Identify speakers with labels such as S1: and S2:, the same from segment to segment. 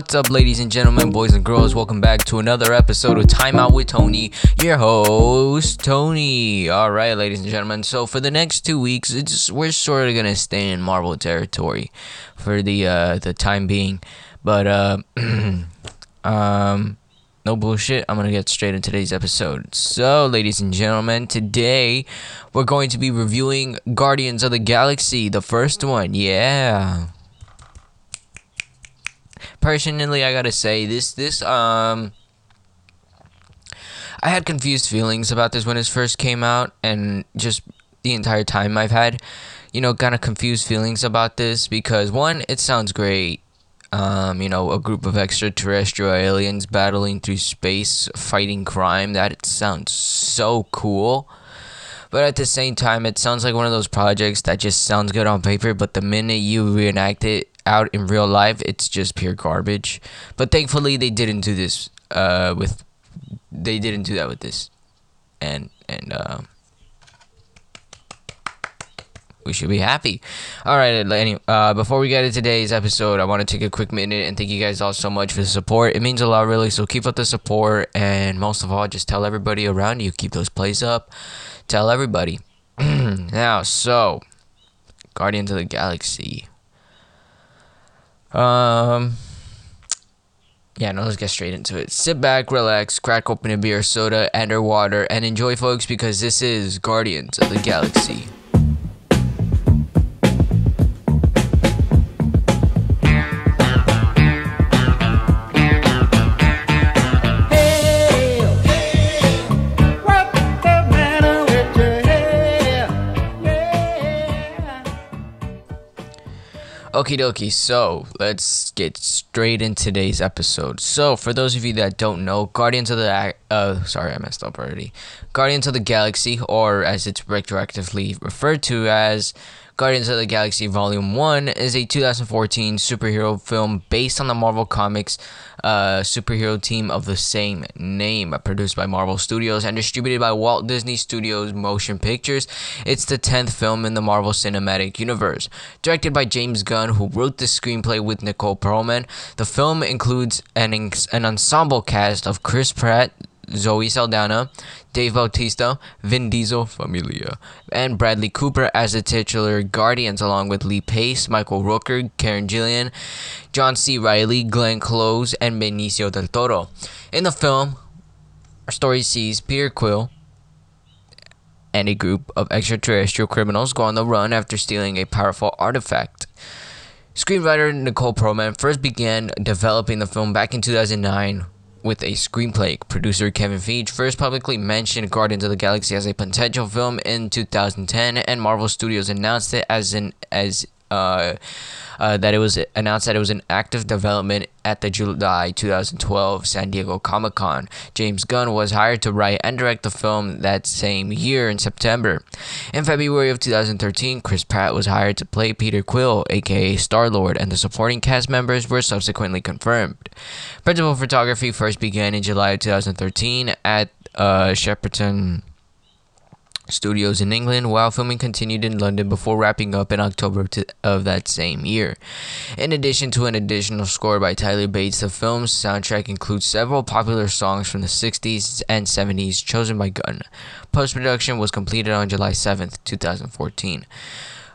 S1: What's up, ladies and gentlemen, boys and girls? Welcome back to another episode of Time Out with Tony, your host, Tony. All right, ladies and gentlemen. So for the next two weeks, it's we're sort of gonna stay in Marvel territory for the uh, the time being, but uh, um, no bullshit. I'm gonna get straight into today's episode. So, ladies and gentlemen, today we're going to be reviewing Guardians of the Galaxy, the first one. Yeah personally, I gotta say this this um. I had confused feelings about this when it first came out, and just the entire time I've had, you know, kind of confused feelings about this because one, it sounds great. Um, you know, a group of extraterrestrial aliens battling through space, fighting crime. That sounds so cool. But at the same time, it sounds like one of those projects that just sounds good on paper, but the minute you reenact it, out in real life, it's just pure garbage. But thankfully, they didn't do this uh, with. They didn't do that with this, and and uh, we should be happy. All right, anyway, uh, before we get into today's episode, I want to take a quick minute and thank you guys all so much for the support. It means a lot, really. So keep up the support, and most of all, just tell everybody around you. Keep those plays up. Tell everybody. now, so Guardians of the Galaxy. Um, yeah, no, let's get straight into it. Sit back, relax, crack open a beer, soda, and or water, and enjoy, folks, because this is Guardians of the Galaxy. Okie dokie, so let's get straight in today's episode. So, for those of you that don't know, Guardians of the uh sorry, I messed up already. Guardians of the Galaxy, or as it's retroactively referred to as Guardians of the Galaxy Volume 1 is a 2014 superhero film based on the Marvel Comics uh, superhero team of the same name, produced by Marvel Studios and distributed by Walt Disney Studios Motion Pictures. It's the 10th film in the Marvel Cinematic Universe. Directed by James Gunn, who wrote the screenplay with Nicole Perlman, the film includes an, an ensemble cast of Chris Pratt, Zoe Saldana, Dave Bautista, Vin Diesel, Familia, and Bradley Cooper as the titular Guardians, along with Lee Pace, Michael Rooker, Karen Gillan, John C. Reilly, Glenn Close, and Benicio del Toro. In the film, our story sees Peter Quill and a group of extraterrestrial criminals go on the run after stealing a powerful artifact. Screenwriter Nicole Perlman first began developing the film back in 2009 with a screenplay. Producer Kevin Feige first publicly mentioned Guardians of the Galaxy as a potential film in 2010, and Marvel Studios announced it as an as uh, uh, that it was announced that it was in active development at the July 2012 San Diego Comic Con. James Gunn was hired to write and direct the film that same year in September. In February of 2013, Chris Pratt was hired to play Peter Quill, aka Star Lord, and the supporting cast members were subsequently confirmed. Principal photography first began in July of 2013 at uh, Shepperton studios in England, while filming continued in London before wrapping up in October of that same year. In addition to an additional score by Tyler Bates, the film's soundtrack includes several popular songs from the 60s and 70s chosen by Gunn. Post production was completed on July 7th, 2014.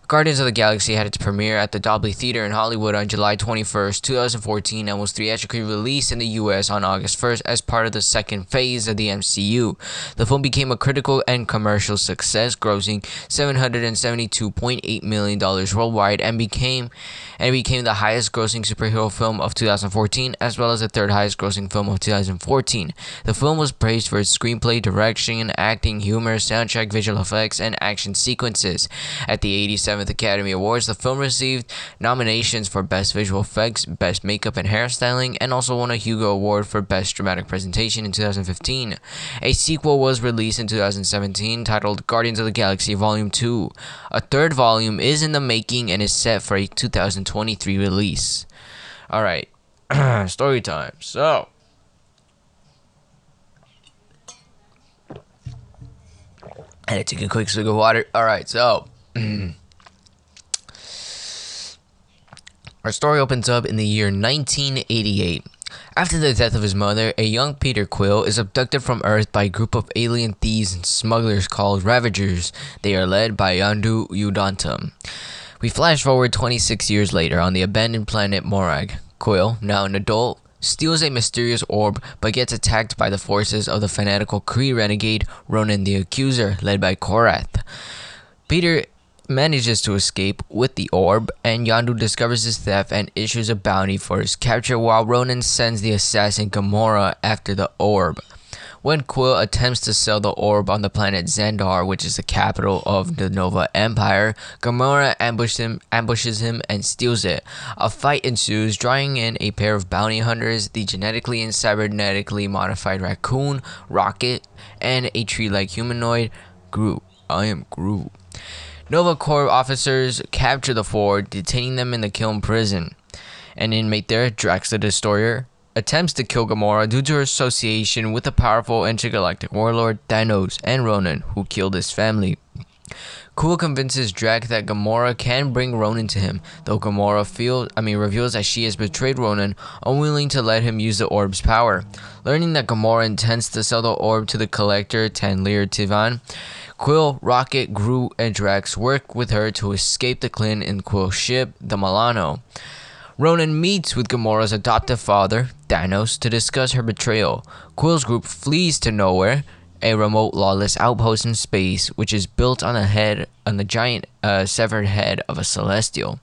S1: Guardians of the Galaxy had its premiere at the Dolby Theater in Hollywood on July 21st, 2014, and was theatrically released in the US on August 1st as part of the second phase of the MCU. The film became a critical and commercial success, grossing $772.8 million worldwide and became and became the highest grossing superhero film of 2014 as well as the third highest grossing film of 2014. The film was praised for its screenplay, direction, acting, humor, soundtrack, visual effects, and action sequences. At the 87th 7th Academy Awards, the film received nominations for Best Visual Effects, Best Makeup and Hairstyling, and also won a Hugo Award for Best Dramatic Presentation in 2015. A sequel was released in 2017 titled Guardians of the Galaxy Volume 2. A third volume is in the making and is set for a 2023 release. Alright, story time. So. I had to take a quick swig of water. Alright, so. Our story opens up in the year 1988. After the death of his mother, a young Peter Quill is abducted from Earth by a group of alien thieves and smugglers called Ravagers. They are led by Yondu Udonta. We flash forward 26 years later on the abandoned planet Morag. Quill, now an adult, steals a mysterious orb but gets attacked by the forces of the fanatical Kree renegade Ronan the Accuser, led by Korath. Peter manages to escape with the orb, and Yondu discovers his theft and issues a bounty for his capture while Ronan sends the assassin Gamora after the orb. When Quill attempts to sell the orb on the planet Xandar, which is the capital of the Nova Empire, Gamora ambushes him, ambushes him and steals it. A fight ensues, drawing in a pair of bounty hunters, the genetically and cybernetically modified raccoon, Rocket, and a tree-like humanoid, Groot. I am Groot. Nova Corps officers capture the four, detaining them in the Kiln prison. An inmate there, Drax the Destroyer, attempts to kill Gamora due to her association with the powerful intergalactic warlord Thanos and Ronan, who killed his family. Quill convinces Drax that Gamora can bring Ronan to him, though Gamora feels, I mean, reveals that she has betrayed Ronan, unwilling to let him use the orb's power. Learning that Gamora intends to sell the orb to the collector Taneleer Tivan, Quill, Rocket, Groot, and Drax work with her to escape the Kiln in Quill's ship, the Milano. Ronan meets with Gamora's adoptive father, Thanos, to discuss her betrayal. Quill's group flees to nowhere, a remote lawless outpost in space, which is built on the head on the giant uh, severed head of a celestial.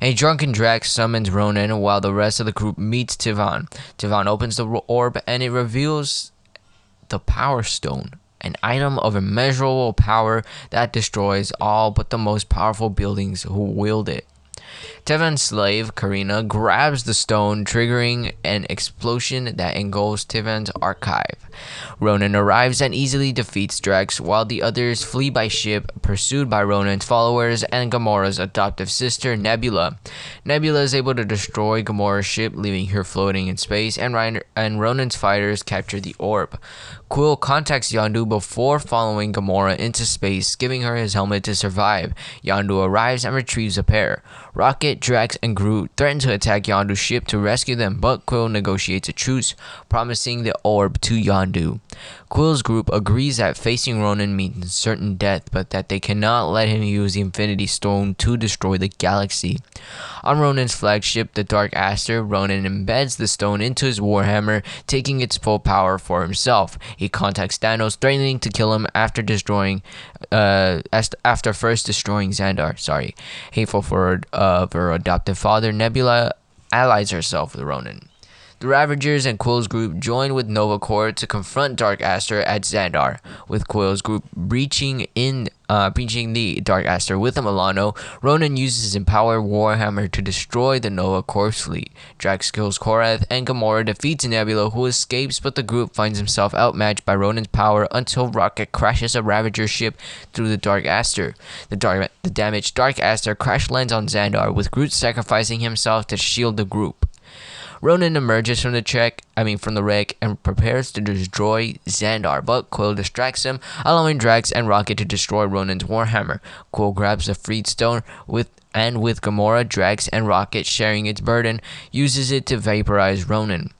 S1: A drunken Drax summons Ronan while the rest of the group meets Tivan. Tivan opens the orb and it reveals the Power Stone, an item of immeasurable power that destroys all but the most powerful buildings who wield it. Tivan's slave, Carina, grabs the stone, triggering an explosion that engulfs Tivan's archive. Ronan arrives and easily defeats Drax, while the others flee by ship, pursued by Ronan's followers and Gamora's adoptive sister, Nebula. Nebula is able to destroy Gamora's ship, leaving her floating in space, and, Ryan- and Ronan's fighters capture the orb. Quill contacts Yondu before following Gamora into space, giving her his helmet to survive. Yondu arrives and retrieves a pair. Rocket, Drax, and Groot threaten to attack Yondu's ship to rescue them, but Quill negotiates a truce, promising the orb to Yondu. Quill's group agrees that facing Ronan means certain death, but that they cannot let him use the Infinity Stone to destroy the galaxy. On Ronan's flagship, the Dark Aster, Ronan embeds the stone into his warhammer, taking its full power for himself. He contacts Thanos, threatening to kill him after destroying, uh, after first destroying Xandar. Sorry, hateful for uh, her adoptive father. Nebula allies herself with Ronan. The Ravagers and Quill's group join with Nova Corps to confront Dark Aster at Xandar, with Quill's group breaching in uh, breaching the Dark Aster with a Milano. Ronan uses his empowered Warhammer to destroy the Nova Corps fleet. Drax kills Korath, and Gamora defeats Nebula, who escapes, but the group finds himself outmatched by Ronan's power until Rocket crashes a Ravager ship through the Dark Aster. The, dark, the damaged Dark Aster crash lands on Xandar, with Groot sacrificing himself to shield the group. Ronan emerges from the check, I mean from the wreck, and prepares to destroy Xandar, but Quill distracts him, allowing Drax and Rocket to destroy Ronan's Warhammer. Quill grabs the freed stone with and with Gamora, Drax, and Rocket sharing its burden, uses it to vaporize Ronan.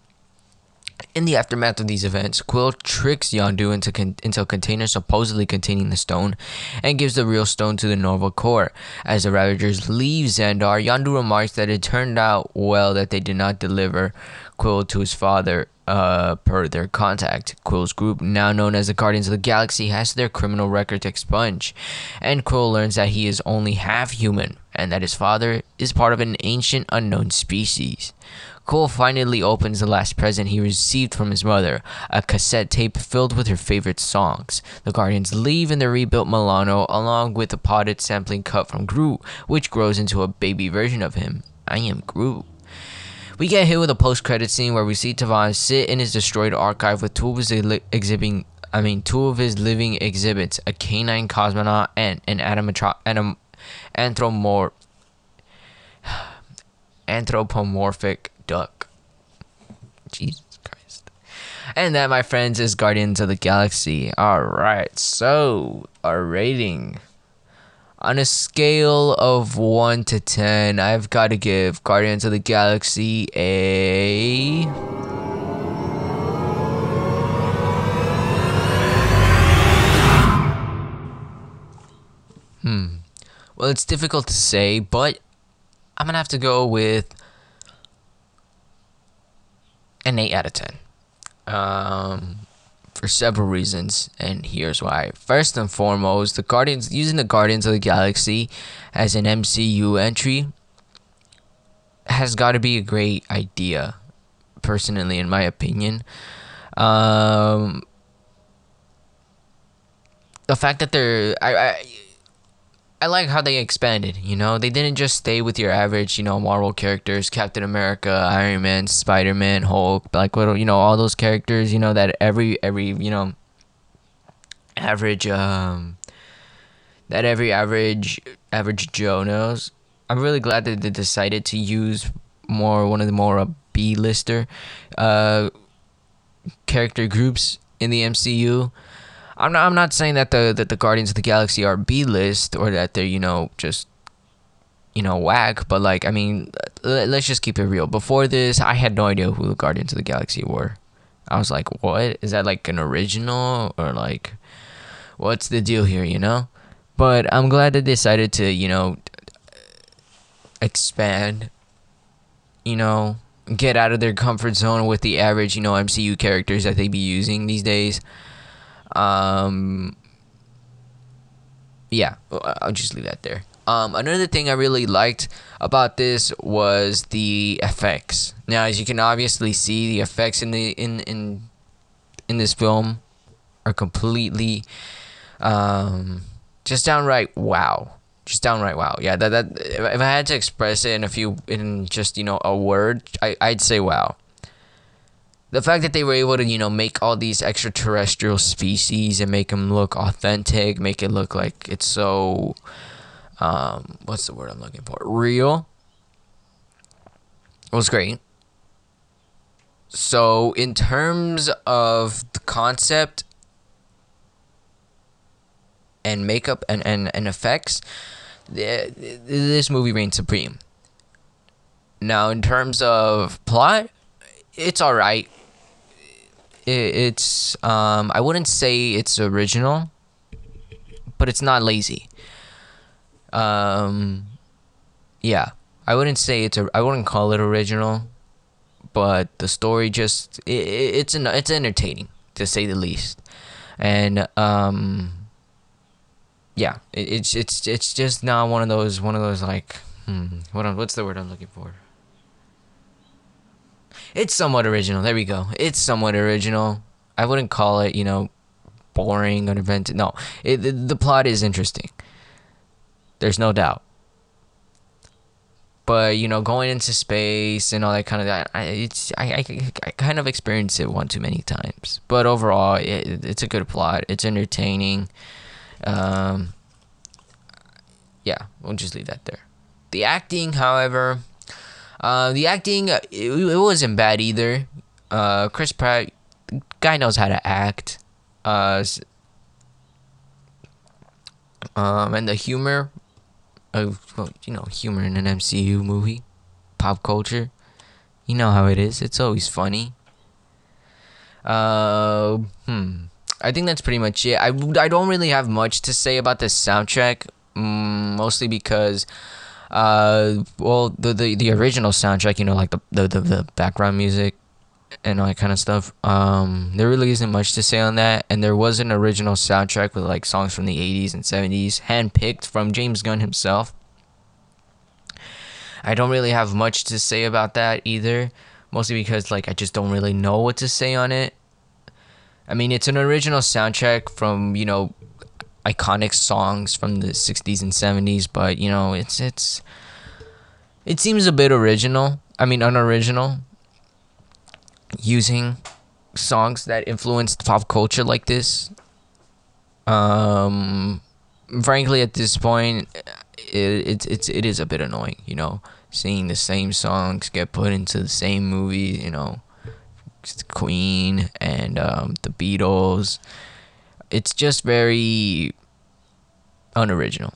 S1: In the aftermath of these events, Quill tricks Yondu into, con- into a container supposedly containing the stone and gives the real stone to the Nova Corps. As the Ravagers leave Xandar, Yondu remarks that it turned out well that they did not deliver Quill to his father uh, per their contact. Quill's group, now known as the Guardians of the Galaxy, has their criminal record expunged, and Quill learns that he is only half human and that his father is part of an ancient unknown species. Cole finally opens the last present he received from his mother, a cassette tape filled with her favorite songs. The Guardians leave in the rebuilt Milano along with a potted sampling cut from Groot, which grows into a baby version of him. I am Groot. We get hit with a post-credit scene where we see Tivan sit in his destroyed archive with two of his exhibiting I mean, two of his living exhibits, a canine cosmonaut and an animatro- anim- anthropomorph- anthropomorphic duck. Jesus Christ. And that, my friends, is Guardians of the Galaxy. Alright, so our rating. On a scale of 1 to 10, I've got to give Guardians of the Galaxy a. Hmm. Well, it's difficult to say, but I'm to have to go with an 8 out of 10. Um, for several reasons, and here's why. First and foremost, the Guardians using the Guardians of the Galaxy as an MCU entry has got to be a great idea, personally, in my opinion. Um, the fact that they're I, I I like how they expanded. You know, they didn't just stay with your average, you know, Marvel characters, Captain America, Iron Man, Spider Man, Hulk, like what you know, all those characters. You know that every every you know average um that every average average Joe knows. I'm really glad that they decided to use more one of the more uh, B lister uh character groups in the MCU. I'm not. I'm not saying that the that the Guardians of the Galaxy are B list or that they're you know just you know whack. But like I mean, let's just keep it real. Before this, I had no idea who the Guardians of the Galaxy were. I was like, what is that like an original or like what's the deal here? You know. But I'm glad they decided to you know expand. You know, get out of their comfort zone with the average you know MCU characters that they be using these days. Um, yeah, I'll just leave that there. Um, another thing I really liked about this was the effects. Now, as you can obviously see, the effects in the in in in this film are completely um, just downright wow. Just downright wow. Yeah, that that if I had to express it in a few in just you know a word, I I'd say wow the fact that they were able to you know make all these extraterrestrial species and make them look authentic make it look like it's so um, what's the word i'm looking for? Real? Was great. So in terms of the concept and makeup and, and, and effects this movie reigns supreme. Now in terms of plot it's all right it's um, I wouldn't say it's original, but it's not lazy. Um, yeah, I wouldn't say it's a. I wouldn't call it original, but the story just it, it's an it's entertaining to say the least, and um, yeah, it, it's it's it's just not one of those one of those like hmm, what what's the word I'm looking for it's somewhat original. There we go. It's somewhat original. I wouldn't call it, you know, boring or invented. No, it, the, the plot is interesting. There's no doubt. But you know, going into space and all that kind of that, I, it's I, I, I kind of experienced it one too many times. But overall, it, it's a good plot. It's entertaining. Um, yeah, we'll just leave that there. The acting, however, uh, the acting, uh, it, it, wasn't bad either. Uh, Chris Pratt, guy knows how to act. Uh, um, and the humor of, well, you know, humor in an MCU movie, pop culture. You know how it is. It's always funny. Uh, hmm. I think that's pretty much it. I, I don't really have much to say about the soundtrack, mm, mostly because uh, well, the, the the original soundtrack, you know, like the the, the, background music and all that kind of stuff. Um, there really isn't much to say on that. And there was an original soundtrack with like songs from the 80s and 70s, handpicked from James Gunn himself. I don't really have much to say about that either, mostly because like I just don't really know what to say on it. I mean, it's an original soundtrack from you know iconic songs from the 60s and 70s, but you know, it's it's it seems a bit original. I mean, unoriginal using songs that influenced pop culture like this. Um frankly at this point it, it's it's it is a bit annoying, you know, seeing the same songs get put into the same movie, you know, Queen and um, the Beatles it's just very unoriginal.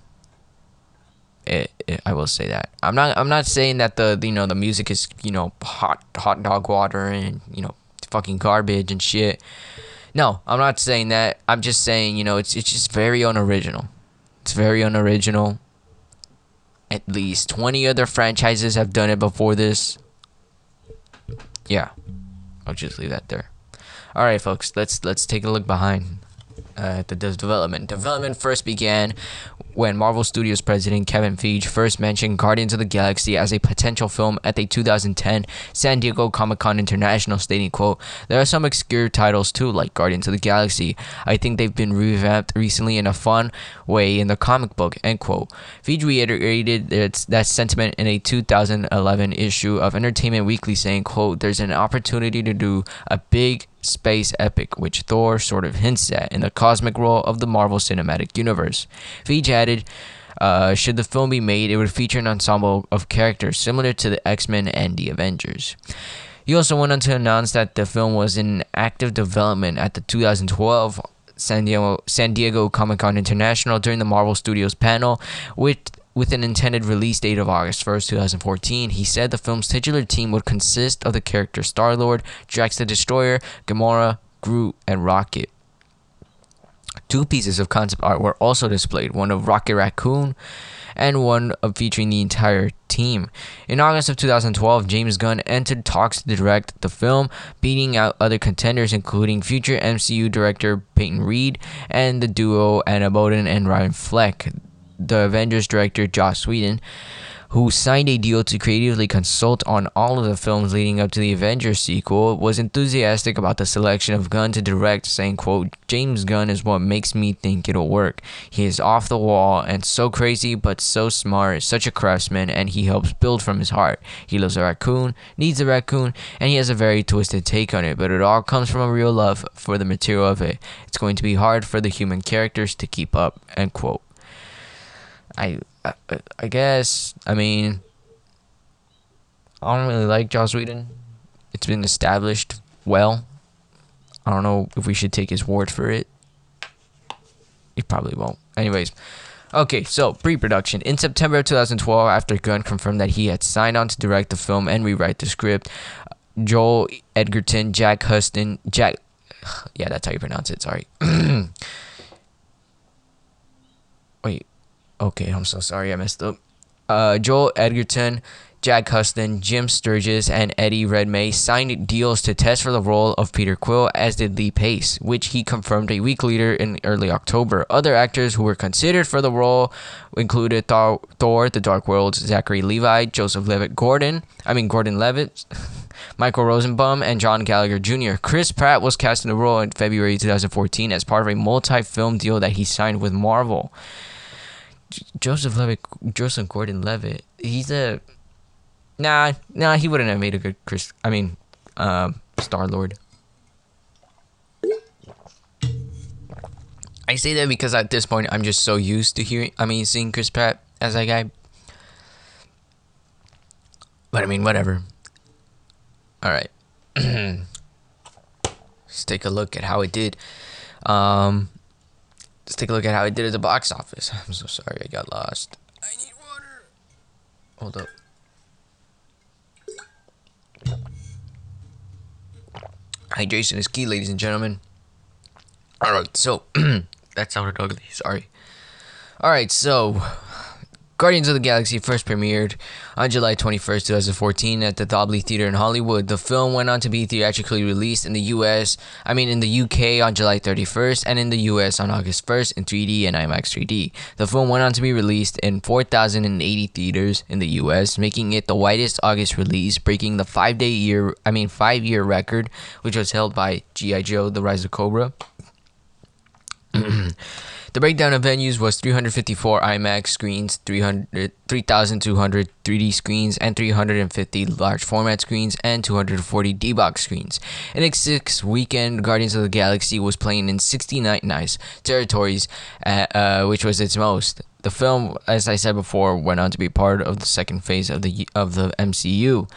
S1: It, it, I will say that. I'm not. I'm not saying that the you know the music is you know hot hot dog water and you know fucking garbage and shit. No, I'm not saying that. I'm just saying you know it's it's just very unoriginal. It's very unoriginal. At least 20 other franchises have done it before this. Yeah. I'll just leave that there. All right, folks. Let's let's take a look behind uh, the development. Development first began when Marvel Studios president Kevin Feige first mentioned Guardians of the Galaxy as a potential film at the 2010 San Diego Comic-Con International, stating, quote, There are some obscure titles too, like Guardians of the Galaxy. I think they've been revamped recently in a fun way in the comic book, end quote. Feige reiterated its, that sentiment in a 2011 issue of Entertainment Weekly, saying, quote, There's an opportunity to do a big space epic, which Thor sort of hints at in the cosmic role of the Marvel Cinematic Universe. Feige added, uh, should the film be made, it would feature an ensemble of characters similar to the X Men and the Avengers. He also went on to announce that the film was in active development at the 2012 San Diego, San Diego Comic Con International during the Marvel Studios panel, with with an intended release date of August 1st, 2014, he said the film's titular team would consist of the characters Star Lord, Drax the Destroyer, Gamora, Groot, and Rocket. Two pieces of concept art were also displayed one of Rocket Raccoon and one of featuring the entire team. In August of 2012, James Gunn entered talks to direct the film, beating out other contenders including future MCU director Peyton Reed and the duo Anna Boden and Ryan Fleck the Avengers director Joss Whedon, who signed a deal to creatively consult on all of the films leading up to the Avengers sequel, was enthusiastic about the selection of Gunn to direct, saying, quote, James Gunn is what makes me think it'll work. He is off the wall and so crazy but so smart, such a craftsman, and he helps build from his heart. He loves a raccoon, needs a raccoon, and he has a very twisted take on it, but it all comes from a real love for the material of it. It's going to be hard for the human characters to keep up, end quote. I, I, I guess. I mean, I don't really like Joss Whedon. It's been established well. I don't know if we should take his word for it. He probably won't. Anyways, okay, so pre production. In September of 2012, after Gunn confirmed that he had signed on to direct the film and rewrite the script, Joel Edgerton, Jack Huston, Jack. Yeah, that's how you pronounce it, sorry. Wait, Okay, I'm so sorry I messed up. Uh, Joel Edgerton, Jack Huston, Jim Sturgess, and Eddie Redmayne signed deals to test for the role of Peter Quill, as did Lee Pace, which he confirmed a week later in early October. Other actors who were considered for the role included Thor, Thor The Dark World, Zachary Levi, Joseph Levitt Gordon, I mean Gordon Levitt, Michael Rosenbaum, and John Gallagher Jr. Chris Pratt was cast in the role in February 2014 as part of a multi-film deal that he signed with Marvel. Joseph Levitt, Joseph Gordon-Levitt, he's a nah, nah. He wouldn't have made a good Chris. I mean, uh, Star Lord. I say that because at this point I'm just so used to hearing. I mean, seeing Chris Pratt as that guy. But I mean, whatever. All right. Let's take a look at how it did. Um, Let's take a look at how it did at the box office. I'm so sorry I got lost. I need water. Hold up. Hydration is key, ladies and gentlemen. Alright, so that sounded ugly. Sorry. Alright, so Guardians of the Galaxy first premiered on July 21st, 2014 at the Dobley Theater in Hollywood. The film went on to be theatrically released in the US, I mean in the UK on July 31st and in the US on August 1st in 3D and IMAX 3D. The film went on to be released in 4,080 theaters in the US, making it the widest August release, breaking the 5-day year, I mean 5-year record which was held by GI Joe: The Rise of Cobra. The breakdown of venues was 354 IMAX screens, 3,200 3D screens, and 350 large format screens, and 240 D-Box screens. In its sixth weekend, Guardians of the Galaxy was playing in 69 nice territories, uh, uh, which was its most. The film, as I said before, went on to be part of the second phase of the of the MCU.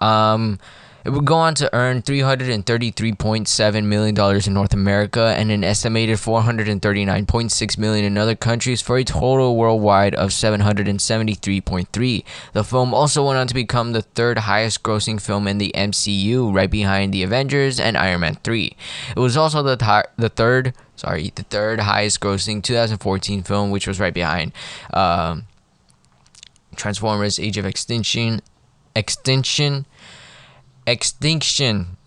S1: Um, It would go on to earn $333.7 million in North America and an estimated 439.6 million in other countries for a total worldwide of $773.3. The film also went on to become the third highest grossing film in the MCU, right behind The Avengers and Iron Man 3. It was also the, th- the third, sorry, the third highest grossing 2014 film, which was right behind um, Transformers Age of Extinction, Extinction, Extinction,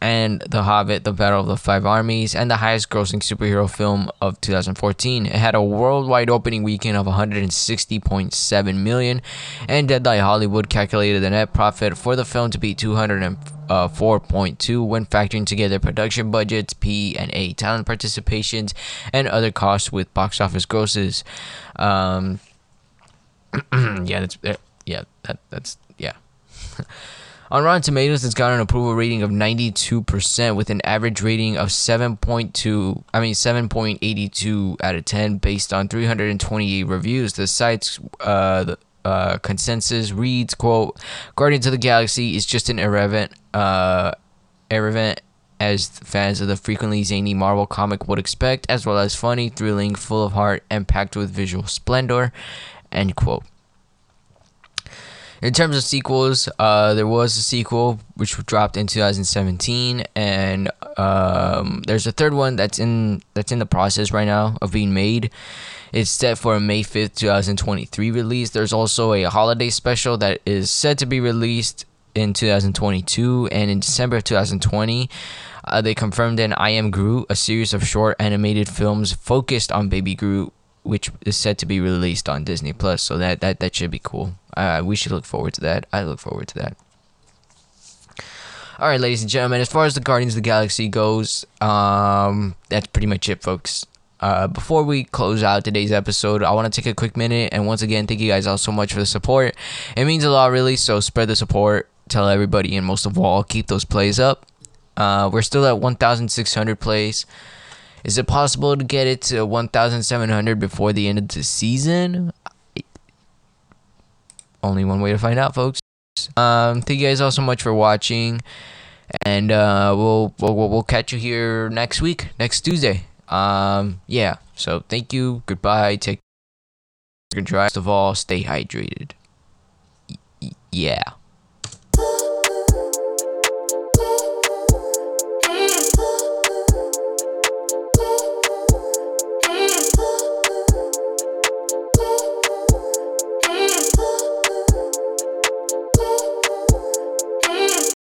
S1: and The Hobbit, The Battle of the Five Armies, and the highest grossing superhero film of 2014. It had a worldwide opening weekend of 160.7 million, and Deadline Hollywood calculated the net profit for the film to be 204.2 when factoring together production budgets, P and A talent participations, and other costs with box office grosses. Um, yeah, that's yeah, that that's yeah. On Rotten Tomatoes, it's got an approval rating of 92% with an average rating of 7.2, I mean 7.82 out of 10 based on 328 reviews. The site's uh, the, uh, consensus reads, quote, Guardians of the Galaxy is just an irrelevant, uh, irrelevant as fans of the frequently zany Marvel comic would expect, as well as funny, thrilling, full of heart, and packed with visual splendor, end quote. In terms of sequels, uh, there was a sequel which dropped in 2017, and um, there's a third one that's in that's in the process right now of being made. It's set for a May 5th, 2023 release. There's also a holiday special that is set to be released in 2022, and in December of 2020. Uh, they confirmed in I Am Groot, a series of short animated films focused on Baby Groot, which is set to be released on Disney Plus. So that that that should be cool. Uh, we should look forward to that. I look forward to that. All right, ladies and gentlemen. As far as the Guardians of the Galaxy goes, um, that's pretty much it, folks. Uh, before we close out today's episode, I want to take a quick minute and once again thank you guys all so much for the support. It means a lot, really. So spread the support, tell everybody, and most of all, keep those plays up. Uh, we're still at 1,600 plays. Is it possible to get it to 1,700 before the end of the season? Only one way to find out, folks. Um, thank you guys all so much for watching, and uh, we'll, we'll we'll catch you here next week, next Tuesday. Um, yeah. So thank you. Goodbye. Take control. Of all, stay hydrated. Y- yeah.